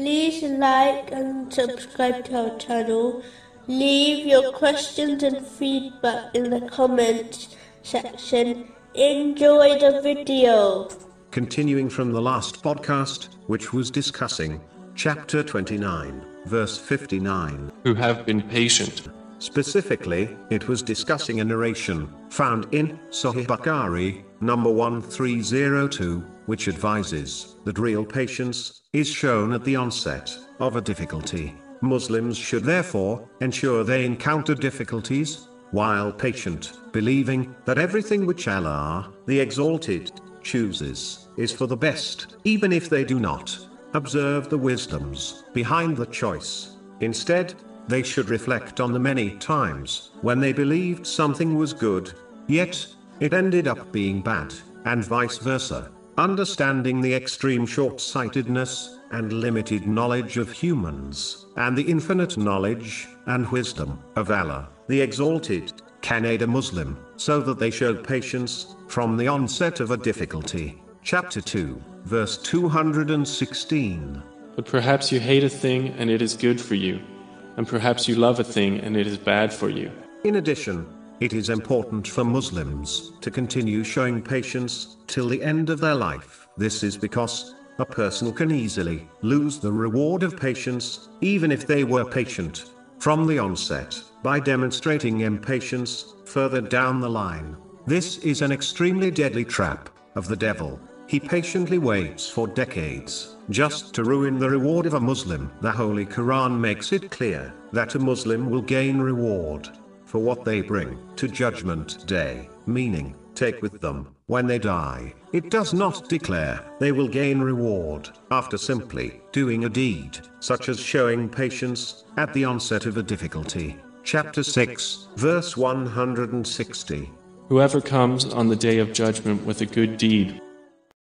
like and subscribe to our channel. Leave your questions and feedback in the comments section. Enjoy the video. Continuing from the last podcast, which was discussing chapter 29, verse 59. who have been patient. Specifically, it was discussing a narration found in Sahih Bukhari, number 1302, which advises that real patience is shown at the onset of a difficulty. Muslims should therefore ensure they encounter difficulties while patient, believing that everything which Allah, the Exalted, chooses is for the best, even if they do not observe the wisdoms behind the choice. Instead, they should reflect on the many times when they believed something was good, yet it ended up being bad, and vice versa. Understanding the extreme short sightedness and limited knowledge of humans, and the infinite knowledge and wisdom of Allah, the Exalted, can aid a Muslim, so that they show patience from the onset of a difficulty. Chapter 2, verse 216. But perhaps you hate a thing and it is good for you, and perhaps you love a thing and it is bad for you. In addition, it is important for Muslims to continue showing patience till the end of their life. This is because a person can easily lose the reward of patience, even if they were patient from the onset, by demonstrating impatience further down the line. This is an extremely deadly trap of the devil. He patiently waits for decades just to ruin the reward of a Muslim. The Holy Quran makes it clear that a Muslim will gain reward for what they bring to Judgment Day, meaning, take with them when they die. It does not declare they will gain reward after simply doing a deed, such as showing patience at the onset of a difficulty. Chapter 6, verse 160. Whoever comes on the day of judgment with a good deed